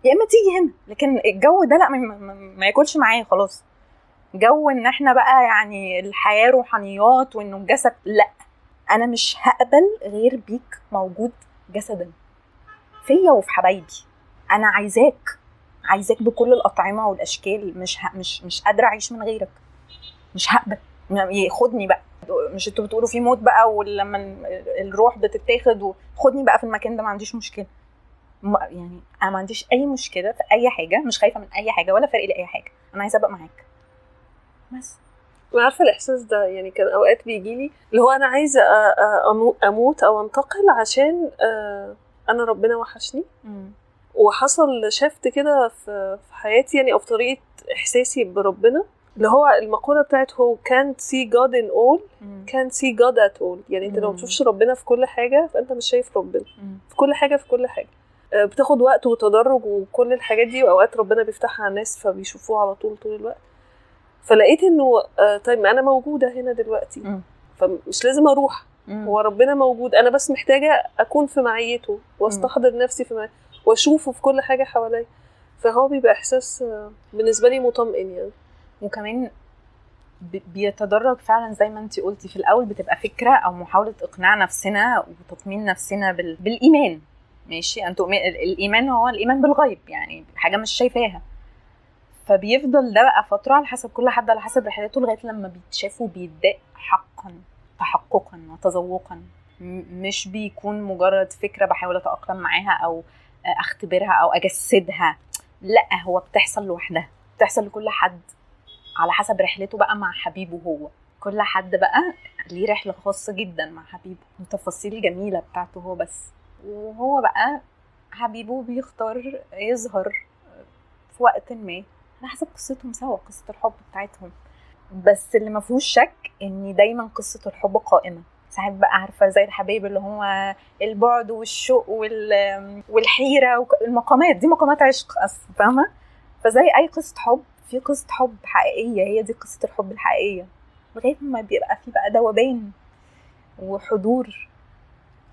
يا إما تيجي هنا لكن الجو ده لأ ما, ما, ياكلش معايا خلاص. جو إن إحنا بقى يعني الحياة روحانيات وإنه الجسد لأ. أنا مش هقبل غير بيك موجود جسدا. فيا وفي حبايبي. أنا عايزاك عايزاك بكل الأطعمة والأشكال. مش. مش مش قادرة أعيش من غيرك. مش هقبل. خدني بقى. مش أنتوا بتقولوا في موت بقى ولما الروح بتتاخد وخدني بقى في المكان ده ما عنديش مشكلة. يعني أنا ما عنديش أي مشكلة في أي حاجة مش خايفة من أي حاجة ولا فارق لي أي حاجة. أنا عايزة أبقى معاك. بس. أنا عارفة الإحساس ده يعني كان أوقات بيجي لي اللي هو أنا عايزة أموت أو أنتقل عشان أنا ربنا وحشني. وحصل شفت كده في حياتي يعني أو في طريقة إحساسي بربنا اللي هو المقولة بتاعت هو can't see God in all can't see God at all. يعني أنت لو ما تشوفش ربنا في كل حاجة فأنت مش شايف ربنا. في كل حاجة في كل حاجة. بتاخد وقت وتدرج وكل الحاجات دي وأوقات ربنا بيفتحها على الناس فبيشوفوه على طول طول الوقت. فلقيت إنه طيب ما أنا موجودة هنا دلوقتي فمش لازم أروح. هو ربنا موجود أنا بس محتاجة أكون في معيته وأستحضر نفسي في معيته وأشوفه في كل حاجة حواليا. فهو بيبقى إحساس بالنسبة لي مطمئن يعني. وكمان بيتدرج فعلا زي ما انت قلتي في الأول بتبقى فكرة أو محاولة إقناع نفسنا وتطمين نفسنا بال... بالإيمان. ماشي؟ أنتوا الإيمان هو الإيمان بالغيب يعني حاجة مش شايفاها. فبيفضل ده بقى فترة على حسب كل حد على حسب رحلته لغاية لما بيتشاف وبيدق حقا تحققا وتذوقا مش بيكون مجرد فكرة بحاول أتأقلم معاها أو أختبرها أو أجسدها. لأ هو بتحصل لوحدها بتحصل لكل حد على حسب رحلته بقى مع حبيبه هو. كل حد بقى ليه رحلة خاصة جدا مع حبيبه. التفاصيل الجميله بتاعته هو بس. وهو بقى حبيبه بيختار يظهر في وقت ما. على حسب قصتهم سوا قصة الحب بتاعتهم. بس اللي ما فيهوش شك ان دايما قصة الحب قائمة. ساعات بقى عارفة زي الحبايب اللي هو البعد والشوق وال- والحيرة والمقامات دي مقامات عشق أصلا فاهمة؟ فزي أي قصة حب في قصة حب حقيقية. هي دي قصة الحب الحقيقية. لغاية ما بيبقى في بقى دوبان وحضور.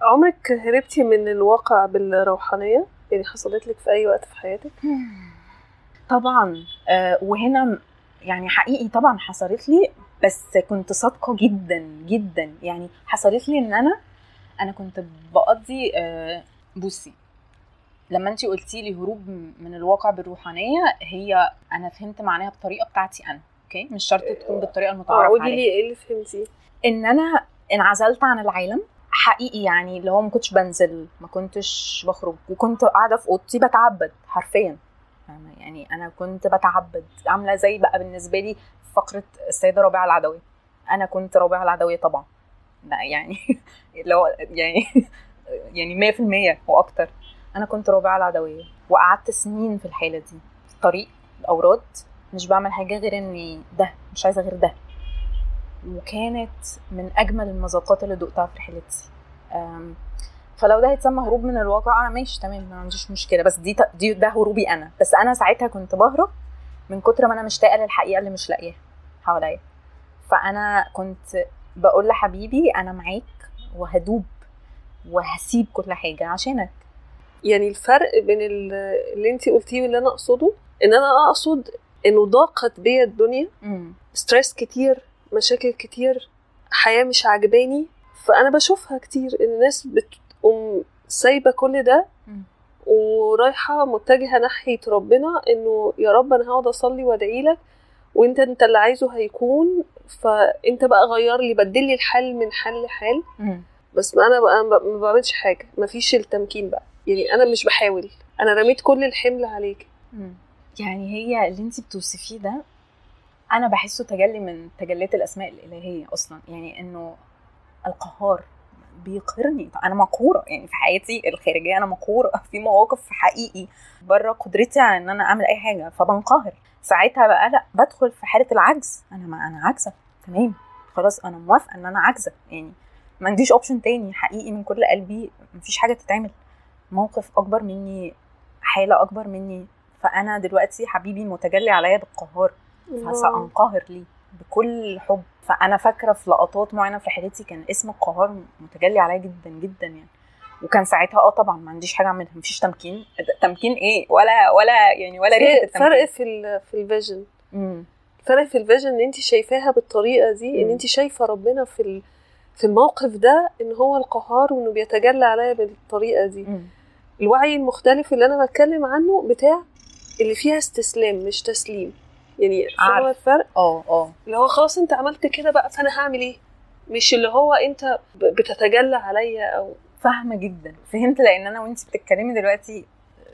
عمرك هربتي من الواقع بالروحانية؟ يعني حصلت لك في أي وقت في حياتك؟ طبعا آه، وهنا يعني حقيقي طبعا حصلت لي بس كنت صادقة جدا جدا. يعني حصلت لي إن أنا أنا كنت بقضي آه، بصي لما انت قلتي لي هروب من الواقع بالروحانية هي أنا فهمت معناها بطريقة بتاعتي أنا أوكي؟ مش شرط تكون بالطريقة المتعارف قولي عليها. لي إيه اللي فهمتيه؟ إن أنا انعزلت عن العالم حقيقي يعني اللي هو ما كنتش بنزل ما كنتش بخرج. وكنت قاعدة في أوضتي بتعبد حرفيا؟ يعني أنا كنت بتعبد. عاملة زي بقى بالنسبة لي فقرة السيدة ربيعة العدويه أنا كنت ربيعة العدويه طبعا. لا يعني اللي هو يعني يعني 100% وأكتر أنا كنت ربيعة العدوية. وقعدت سنين في الحالة دي. في الطريق الاوراد مش بعمل حاجة غير إني ده مش عايزة غير ده. وكانت من أجمل المذاقات اللي دقتها في رحلتي. فلو ده هيتسمى هروب من الواقع أنا ماشي تمام ما عنديش مشكلة. بس دي, دي ده هروبي أنا. بس أنا ساعتها كنت بهرب من كتر ما أنا مشتاقة للحقيقة اللي مش لاقياها حواليا. فأنا كنت بقول لحبيبي أنا معاك وهدوب وهسيب كل حاجة عشانك. يعني الفرق بين ال- اللي انت قلتيه واللي أنا أقصده إن أنا أقصد إنه ضاقت بيا الدنيا ستريس كتير مشاكل كتير حياة مش عجباني فأنا بشوفها كتير الناس بتقوم سايبة كل ده. ورايحة متجهة ناحية ربنا إنه يا رب أنا هقعد أصلي وأدعي لك وأنت أنت اللي عايزه هيكون فأنت بقى غير لي بدل لي الحال من حال لحال بس ما أنا بقى ما بعملش حاجة مفيش التمكين بقى يعني أنا مش بحاول أنا رميت كل الحمل عليك. يعني هي اللي انت بتوصفيه ده أنا بحسه تجلي من تجليات الأسماء الإلهية أصلا. يعني إنه القهار بيقهرني. أنا مقهورة. يعني في حياتي الخارجية أنا مقهورة. في مواقف حقيقي بره قدرتي على إن أنا أعمل أي حاجة فبنقهر. ساعتها بقى لأ بدخل في حالة العجز. أنا ما أنا عاجزة. تمام. خلاص أنا موافقة إن أنا عاجزة. يعني ما عنديش اوبشن تاني. حقيقي من كل قلبي مفيش حاجة تتعمل. موقف أكبر مني حالة أكبر مني. فأنا دلوقتي حبيبي متجلي عليا بالقهار. فسانقهر ليه بكل حب. فأنا فاكرة في لقطات معينة في رحلتي كان اسم القهار متجلي عليا جدا جدا يعني. وكان ساعتها آه طبعا ما عنديش حاجة أعملها مفيش تمكين. تمكين إيه؟ ولا ولا يعني ولا ريحة فرق فرق التمكين في في ال vision. مم. فرق في الفيجن إن انت شايفاها بالطريقة دي إن. انت شايفة ربنا في في الموقف ده إن هو القهار وإنه بيتجلى عليا بالطريقة دي. مم. الوعي المختلف اللي أنا بتكلم عنه بتاع اللي فيها استسلام مش تسليم. يعني عارف. الفرق آه آه. اللي هو خلاص انت عملت كده بقى فأنا هعمل إيه؟ مش اللي هو أنت بتتجلى عليا أو فاهمة جدا. فهمت لأن أنا وانت بتتكلمي دلوقتي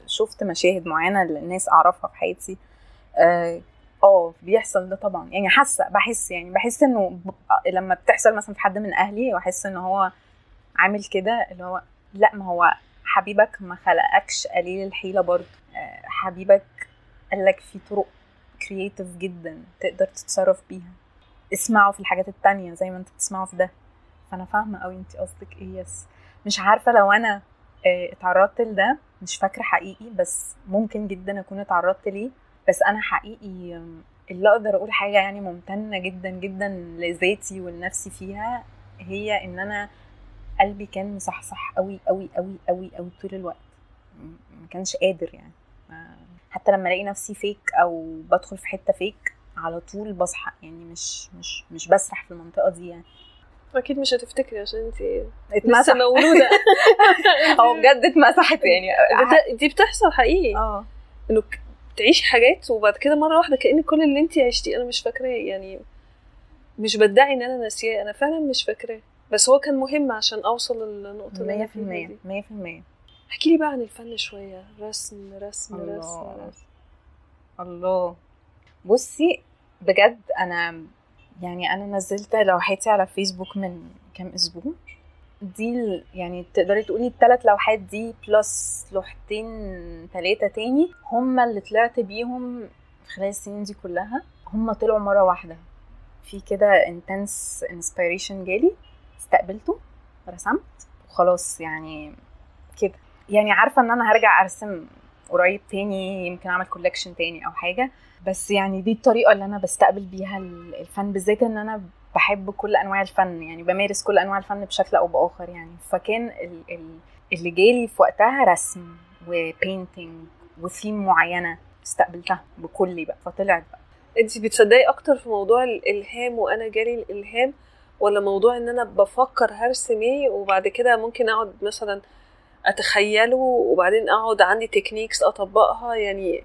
شفت مشاهد معينة للناس أعرفها في حياتي. آه آه، بيحصل ده طبعا. يعني حاسة بحس يعني بحس إنه لما بتحصل مثلا في حد من أهلي وأحس إن هو عامل كده اللي هو لأ ما هو حبيبك ما خلقكش قليل الحيلة برضه. آه، حبيبك قال لك في طرق creative جدا تقدر تتصرف بيها. اسمعوا في الحاجات التانية زي ما انت بتسمعوا في ده. فأنا فاهمة قوي انت قصدك. إيه yes مش عارفة لو أنا آه، اتعرضت لده مش فاكرة حقيقي بس ممكن جدا أكون اتعرضت ليه. بس أنا حقيقي اللي أقدر أقول حاجة يعني ممتنة جدا جدا لذاتي ولنفسي فيها هي إن أنا قلبي كان مصحصح قوي قوي قوي قوي قوي طول الوقت. ما كانش قادر يعني. حتى لما الاقي نفسي فيك أو بدخل في حتة فيك على طول بصحى. يعني مش مش مش بسرح في المنطقة دي يعني. أكيد مش هتفتكري عشان انت لسه اتمسح مولودة. هو بجد اتمسحت يعني. دي بتحصل حقيقي. آه. إنه تعيشي حاجات وبعد كده مرة واحدة كأن كل اللي انت عشتيه أنا مش فاكراه. يعني مش بدعي إن أنا ناسياه. أنا فعلا مش فاكراه. بس هو كان مهم عشان أوصل للنقطة اللي أنا فيها 100% دي 100% احكي لي بقى عن الفن شوية. رسم رسم الله. رسم, رسم. الله. بصي بجد أنا يعني أنا نزلت لوحاتي على فيسبوك من كام أسبوع. دي يعني تقدري تقولي الثلاث لوحات دي بلس لوحتين ثلاثة تاني هما اللي طلعت بيهم خلال السنين دي كلها. هما طلعوا مرة واحدة. في كده intense inspiration جالي. استقبلته رسمت وخلاص يعني كده. يعني عارفة إن أنا هرجع أرسم قريب تاني يمكن أعمل collection تاني أو حاجة. بس يعني دي الطريقة اللي أنا بستقبل بيها ال- الفن بالذات إن أنا بحب كل أنواع الفن يعني بمارس كل أنواع الفن بشكل أو بآخر يعني. فكان ال- ال- اللي جالي في وقتها رسم و painting و theme معينة استقبلتها بكلي بقى فطلعت بقى. انت بتصدقي أكتر في موضوع الإلهام وأنا جالي الإلهام ولا موضوع إن أنا بفكر هرسم إيه وبعد كده ممكن أقعد مثلا أتخيله وبعدين أقعد عندي techniques أطبقها يعني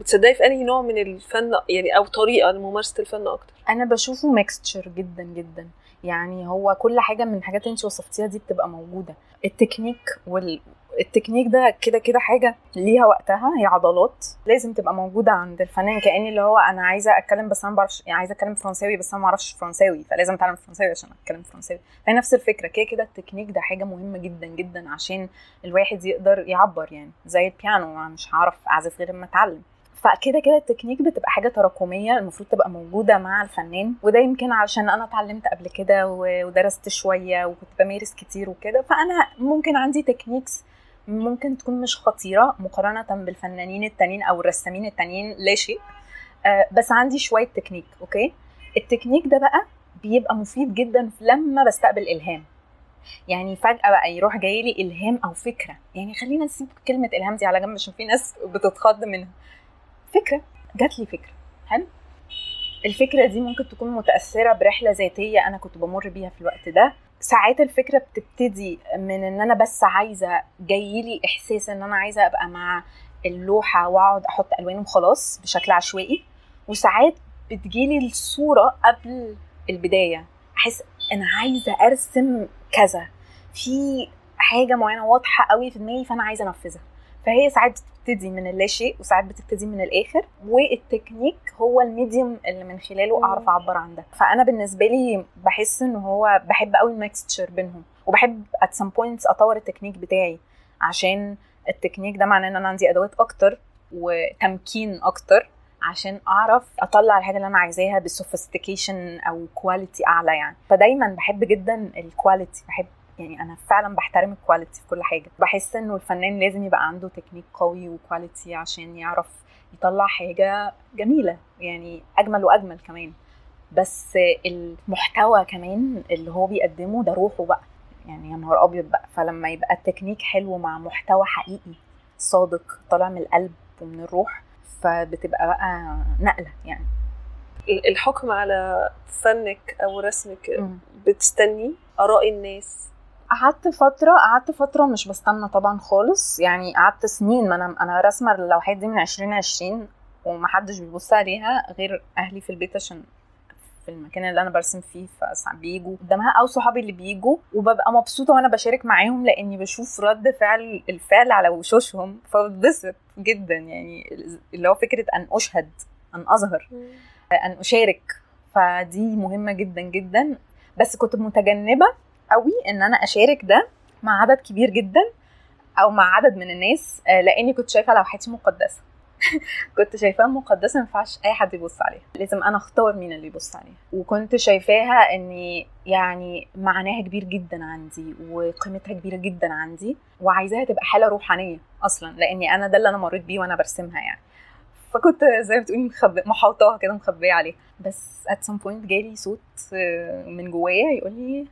بتصدقي في أنهي نوع من الفن يعني أو طريقة لممارسة الفن أكتر؟ أنا بشوفه mixture جدا جدا. يعني هو كل حاجة من الحاجات اللي انت وصفتيها دي بتبقى موجودة. التكنيك وال التكنيك ده كده كده حاجة ليها وقتها هي عضلات. لازم تبقى موجودة عند الفنان كأني اللي هو أنا عايزة أتكلم بس أنا ما بعرفش يعني عايزة أتكلم فرنساوي بس أنا ما أعرفش فرنساوي فلازم أتعلم فرنساوي عشان أتكلم فرنساوي. فهي نفس الفكرة كده كده التكنيك ده حاجة مهمة جدا جدا عشان الواحد يقدر يعبر يعني زي البيانو أنا مش هعرف أعزف غير لما أتعلم. فكده كده التكنيك بتبقى حاجة تراكمية المفروض تبقى موجودة مع الفنان وده يمكن عشان أنا اتعلمت قبل كده ودرست شوية وكنت بمارس كتير وكده فأنا ممكن عندي techniques ممكن تكون مش خطيرة مقارنة بالفنانين التانيين أو الرسامين التانيين لا شيء. آه، بس عندي شوية technique okay؟ ال technique ده بقى بيبقى مفيد جدا لما بستقبل إلهام. يعني فجأة بقى يروح جاي لي إلهام أو فكرة. يعني خلينا نسيب كلمة إلهام دي على جنب عشان في ناس بتتخض منها. فكرة. جات لي فكرة. حلو؟ الفكرة دي ممكن تكون متأثرة برحلة ذاتية أنا كنت بمر بيها في الوقت ده. ساعات الفكرة بتبتدي من إن أنا بس عايزة جايلي إحساس إن أنا عايزة أبقى مع اللوحة وأقعد أحط ألوان وخلاص بشكل عشوائي. وساعات بتجيلي الصورة قبل البداية. أحس أنا عايزة أرسم كذا. في حاجة معينة واضحة قوي في دماغي فأنا عايزة أنفذها. فهي ساعات بتبتدي من اللاشيء وساعات بتبتدي من الآخر والتكنيك هو ال medium اللي من خلاله أعرف أعبر عن ده. فأنا بالنسبة لي بحس إن هو بحب قوي ال mixture بينهم وبحب at some points أطور التكنيك بتاعي عشان التكنيك ده معناه إن أنا عندي أدوات أكتر وتمكين أكتر عشان أعرف أطلع الحاجة اللي أنا عايزاها ب sophistication أو quality أعلى يعني. فدايما بحب جدا ال quality بحب يعني أنا فعلا بحترم ال quality في كل حاجة. بحس إنه الفنان لازم يبقى عنده تكنيك قوي و quality عشان يعرف يطلع حاجة جميلة يعني أجمل وأجمل كمان. بس المحتوى كمان اللي هو بيقدمه ده روحه بقى. يعني يا نهار أبيض بقى. فلما يبقى التكنيك حلو مع محتوى حقيقي صادق طالع من القلب ومن الروح فبتبقى بقى نقلة يعني. الحكم على فنك أو رسمك. بتستني آراء الناس قعدت فترة قعدت فترة مش بستنى طبعا خالص. يعني قعدت سنين ما أنا أنا راسمة اللوحات دي من 2020 ومحدش بيبص عليها غير أهلي في البيت عشان في المكان اللي أنا برسم فيه فساعات بيجوا قدامها أو صحابي اللي بيجوا وببقى مبسوطة وأنا بشارك معاهم لأني بشوف رد فعل الفعل على وشوشهم فبتبسط جدا. يعني اللي هو فكرة أن أشهد أن أظهر أن أشارك. فدي مهمة جدا جدا. بس كنت متجنبة قوي إن أنا أشارك ده مع عدد كبير جدا أو مع عدد من الناس آه، لأني كنت شايفة لوحاتي مقدسة. كنت شايفاها مقدسة ما ينفعش أي حد يبص عليها. لازم أنا أختار مين اللي يبص عليها. وكنت شايفاها إني يعني معناها كبير جدا عندي وقيمتها كبيرة جدا عندي وعايزاها تبقى حالة روحانية أصلا لأني أنا ده اللي أنا مريت بيه وأنا برسمها يعني. فكنت زي ما بتقولي مخبئ محوطاها كده مخبية عليه بس at some point جالي صوت آه، من جوايا يقول لي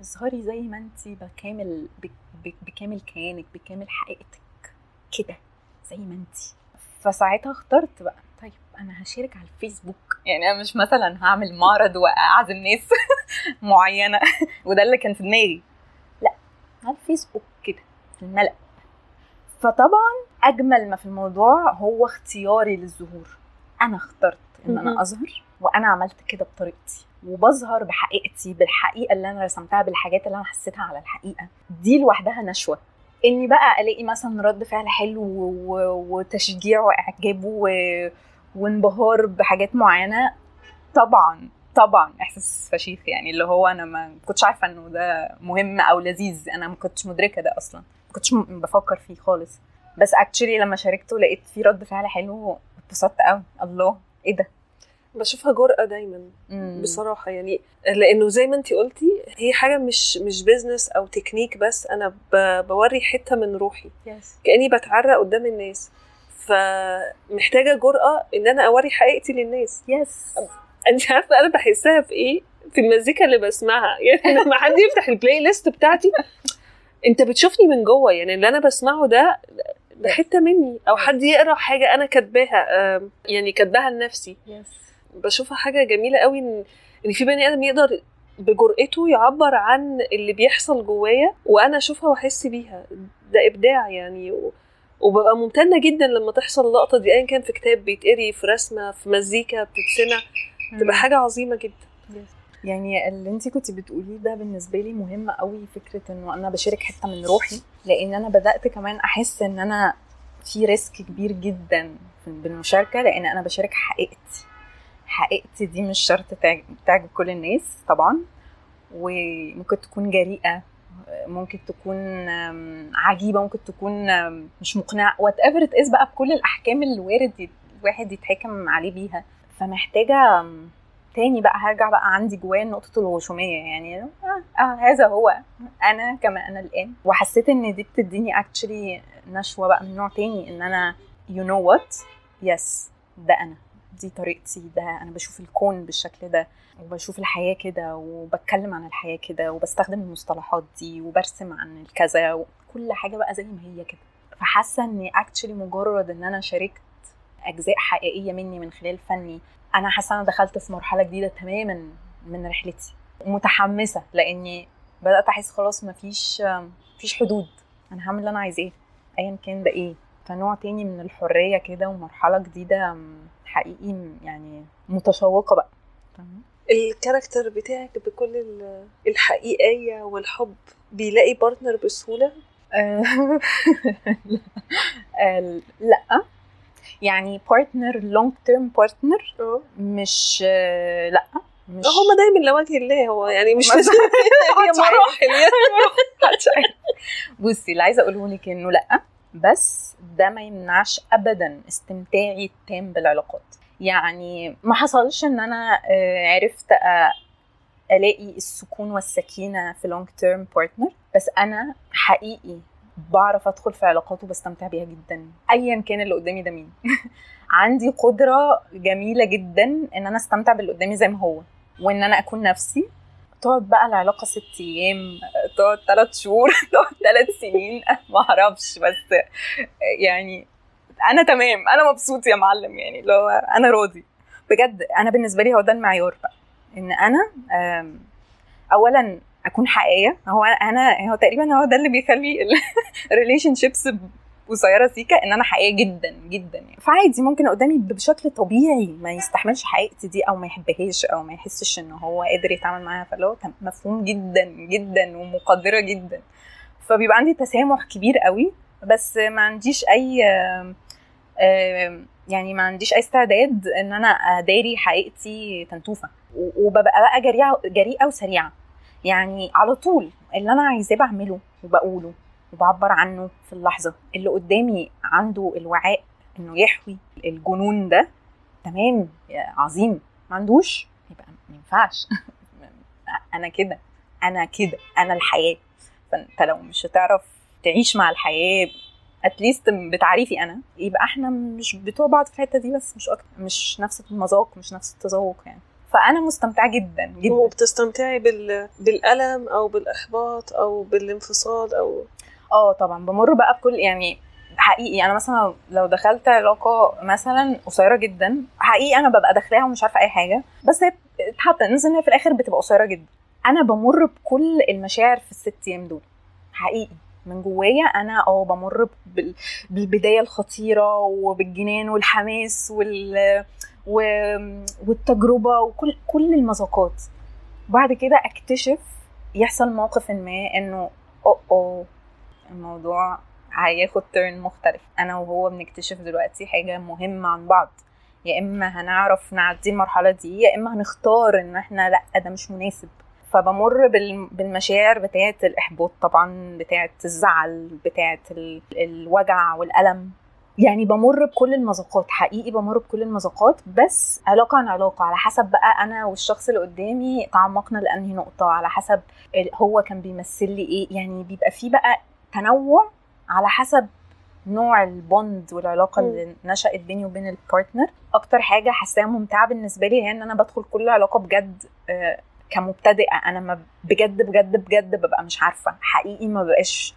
اظهري زي ما انت بكامل بك- بك- بكامل كيانك بكامل حقيقتك. كده زي ما انت. فساعتها اخترت بقى. طيب أنا هشارك على الفيسبوك. يعني أنا مش مثلا هعمل معرض وأعزم ناس معينة. وده اللي كان في دماغي. لا على الفيسبوك كده في الملأ. فطبعا أجمل ما في الموضوع هو اختياري للظهور. أنا اخترت إن. أنا أظهر. وأنا عملت كده بطريقتي وبظهر بحقيقتي بالحقيقة اللي أنا رسمتها بالحاجات اللي أنا حسيتها على الحقيقة. دي لوحدها نشوة. إني بقى ألاقي مثلا رد فعل حلو وتشجيع وإعجاب. وانبهار بحاجات معينة طبعا طبعا إحساس فشيخ يعني اللي هو أنا ما كنتش عارفة إنه ده مهم أو لذيذ. أنا ما كنتش مدركة ده أصلا ما كنتش بفكر فيه خالص. بس اكشلي لما شاركته لقيت فيه رد فعل حلو اتبسطت قوي الله إيه ده؟ بشوفها جرأة دايما مم. بصراحة يعني لأنه زي ما انتي قلتي هي حاجة مش مش business أو تكنيك بس أنا بوري حتة من روحي. yes كأني بتعرى قدام الناس. فمحتاجة جرأة إن أنا أوري حقيقتي للناس. yes انت عارفة أنا بحسها في إيه؟ في المزيكا اللي بسمعها. يعني لما حد يفتح ال playlist بتاعتي أنت بتشوفني من جوه. يعني اللي أنا بسمعه ده ده حتة مني. أو حد يقرأ حاجة أنا كاتباها يعني كاتباها لنفسي. يس بشوفها حاجة جميلة قوي ان إن في بني آدم يقدر بجرأته يعبر عن اللي بيحصل جوايا وأنا أشوفها وأحس بيها. ده إبداع يعني. و... وببقى ممتنة جدا لما تحصل اللقطة دي ايا كان في كتاب بيتقري في رسمة في مزيكا بتتسمع تبقى حاجة عظيمة جدا. يعني اللي انت كنت بتقوليه ده بالنسبة لي مهم قوي فكرة إنه أنا بشارك حتة من روحي لأن أنا بدأت كمان أحس إن أنا في risk كبير جدا بالمشاركه لأن أنا بشارك حقيقتي. حقيقتي دي مش شرط تعجب, كل الناس طبعا. وممكن تكون جريئة ممكن تكون عجيبة ممكن تكون مش مقنعة. whatever it بقى بكل الأحكام اللي وارد الواحد يتحكم عليه بيها. فمحتاجة تاني بقى هرجع بقى عندي جوايا نقطة الغشومية. يعني آه, آه هذا هو. أنا كما أنا الآن. وحسيت إن دي بتديني actually نشوة بقى من نوع تاني إن أنا you know what yes ده أنا. دي طريقتي ده أنا بشوف الكون بالشكل ده وبشوف الحياة كده وبتكلم عن الحياة كده وبستخدم المصطلحات دي وبرسم عن الكذا وكل حاجة بقى زي ما هي كده. فحاسة إني actually مجرد إن أنا شاركت أجزاء حقيقية مني من خلال فني أنا حاسة أنا دخلت في مرحلة جديدة تماما من رحلتي. متحمسة لأني بدأت أحس خلاص مفيش مفيش حدود. أنا هعمل اللي أنا عايزاه ايا كان ده إيه. فنوع تاني من الحرية كده ومرحلة جديدة حقيقي يعني متشوقة بقى؟ ال character بتاعك بكل ال- الحقيقية والحب بيلاقي partner بسهولة؟ آه، آه، لا. يعني partner long term partner مش آه، لا. مش هما دايما لوجه الله هو يعني مش هي. مراحل يعني. بصي اللي عايزة اقوله لك إنه لا. بس ده ما يمنعش ابدا استمتاعي التام بالعلاقات. يعني ما حصلش إن أنا آه، عرفت آه، ألاقي السكون والسكينة في long term partner بس أنا حقيقي بعرف أدخل في علاقات وبستمتع بيها جدا ايا كان اللي قدامي ده مين. عندي قدرة جميلة جدا إن أنا أستمتع باللي قدامي زي ما هو وإن أنا أكون نفسي تقعد بقى العلاقة ست أيام تقعد ثلاث شهور تقعد ثلاث سنين. ما أعرفش بس يعني أنا تمام أنا مبسوط يا معلم يعني لو أنا راضي. بجد أنا بالنسبة لي هو ده المعيار بقى. إن أنا اولا أكون حقيقية. هو أنا هو تقريبا هو ده اللي بيخلي ال relationships قصيره سيكا إن أنا حقيقية جدا جدا يعني. فعادي ممكن قدامي بشكل طبيعي ما يستحملش حقيقتي دي أو ما يحبهاش أو ما يحسش إن هو قادر يتعامل معاها. فاللي هو مفهوم جدا جدا ومقدرة جدا. فبيبقى عندي تسامح كبير قوي بس ما عنديش أي يعني ما عنديش أي استعداد إن أنا أداري حقيقتي تنتوفة. وببقى بقى جريئه جريئة وسريعة. يعني على طول اللي أنا عايزاه بعمله وبقوله. وبعبر عنه في اللحظة. اللي قدامي عنده الوعاء إنه يحوي الجنون ده تمام عظيم. ما عندوش؟ يبقى ما ينفعش. أنا كده أنا كده أنا الحياة. فأنت لو مش هتعرف تعيش مع الحياة اتليست بتعريفي أنا يبقى إحنا مش بتوع بعض في الحتة دي بس مش أكتر. مش نفس المذاق مش نفس التذوق يعني. فأنا مستمتعة جدا جدا. وبتستمتعي بال... بالألم أو بالإحباط أو بالانفصال أو آه طبعا بمر بقى بكل يعني حقيقي أنا مثلا لو دخلت علاقة مثلا قصيرة جدا حقيقي أنا ببقى داخلاها ومش عارفة أي حاجة بس هي اتحط ان هي في الآخر بتبقى قصيرة جدا أنا بمر بكل المشاعر في الست أيام دول حقيقي من جوايا أنا آه بمر بال- بالبداية الخطيرة وبالجنان والحماس وال. والتجربة وكل كل المذاقات بعد كده أكتشف يحصل موقف ما إنه أو الموضوع هياخد ترن مختلف. أنا وهو بنكتشف دلوقتي حاجة مهمة عن بعض. يا إما هنعرف نعدي المرحلة دي يا إما هنختار إن إحنا لأ ده مش مناسب. فبمر بال- بالمشاعر بتاعة الإحباط طبعا بتاعة الزعل بتاعة ال- الوجع والألم. يعني بمر بكل المذاقات حقيقي بمر بكل المذاقات بس علاقة عن علاقة. على حسب بقى أنا والشخص اللي قدامي تعمقنا لأنهي نقطة. على حسب هو كان بيمثل لي إيه. يعني بيبقى فيه بقى تنوع على حسب نوع ال bond والعلاقة مم. اللي نشأت بيني وبين ال partner أكتر حاجة حاساها ممتعة بالنسبة لي هي إن أنا بدخل كل علاقة بجد آه، كمبتدئة. أنا ما بجد بجد بجد ببقى مش عارفة. حقيقي ما بقاش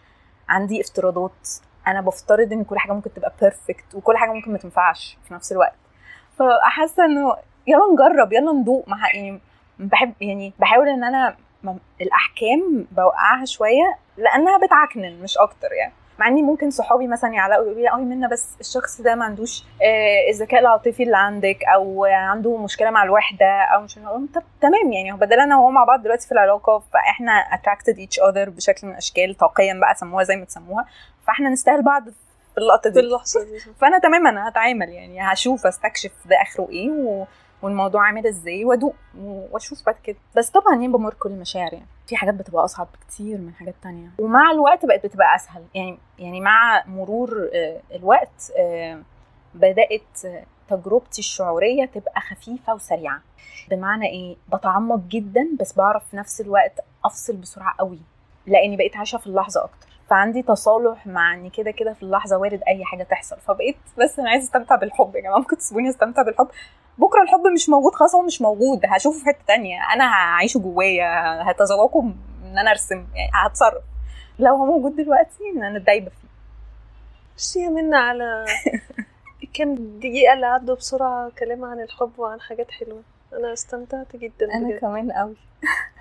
عندي افتراضات. أنا بفترض إن كل حاجة ممكن تبقى perfect وكل حاجة ممكن ما تنفعش في نفس الوقت. فحاسه إنه يلا نجرب يلا ندوق. مع يعني بحب يعني بحاول إن أنا الأحكام بوقعها شوية. لأنها بتعكنن مش أكتر يعني. مع إني ممكن صحابي مثلا يعلقوا يقولوا لي آه منا بس الشخص ده ما عندوش آه، الذكاء العاطفي اللي عندك أو عنده مشكلة مع الوحدة أو مش عارفة. طب تمام يعني هو بدل أنا وهو مع بعض دلوقتي في العلاقة فإحنا attracted each other بشكل من الأشكال طاقيا بقى سموها زي ما تسموها فإحنا نستاهل بعض في اللقطة في دي اللحظة دي فأنا تمام أنا هتعامل يعني هشوف أستكشف ده آخره إيه و... والموضوع عامل إزاي وأدوق وأشوف بعد كده. بس طبعا يعني بمر كل المشاعر يعني. في حاجات بتبقى أصعب بكتير من حاجات تانية. ومع الوقت بقت بتبقى أسهل. يعني يعني مع مرور آه، الوقت آه، بدأت آه، تجربتي الشعورية تبقى خفيفة وسريعة. بمعنى إيه؟ بتعمق جدا بس بعرف في نفس الوقت أفصل بسرعة قوي. لأني بقيت عايشة في اللحظة أكتر. فعندي تصالح مع إن كده كده في اللحظة وارد أي حاجة تحصل. فبقيت بس أنا عايزة أستمتع بالحب يا جماعة. ممكن تسيبوني أستمتع بالحب؟ بكرة الحب مش موجود خلاص هو مش موجود. هشوفه في حتة تانية. أنا هعيشه جوايا. هتذوقه إن أنا أرسم. يعني هتصرف. لو هو موجود دلوقتي إن أنا دايبة فيه. ميرسي يا منى على كام دقيقة اللي عدوا بسرعة كلام عن الحب وعن حاجات حلوة. أنا استمتعت جدا بجد. كمان قوي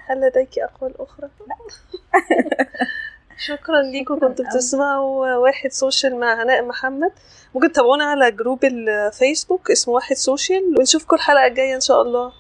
هل لديك أقوال أخرى؟ لا. شكرا ليكم. كنتوا. بتسمعوا واحد سوشيال مع هناء محمد. ممكن تتابعونا على جروب الفيسبوك اسمه واحد سوشيال ونشوفكم الحلقة الجاية إن شاء الله.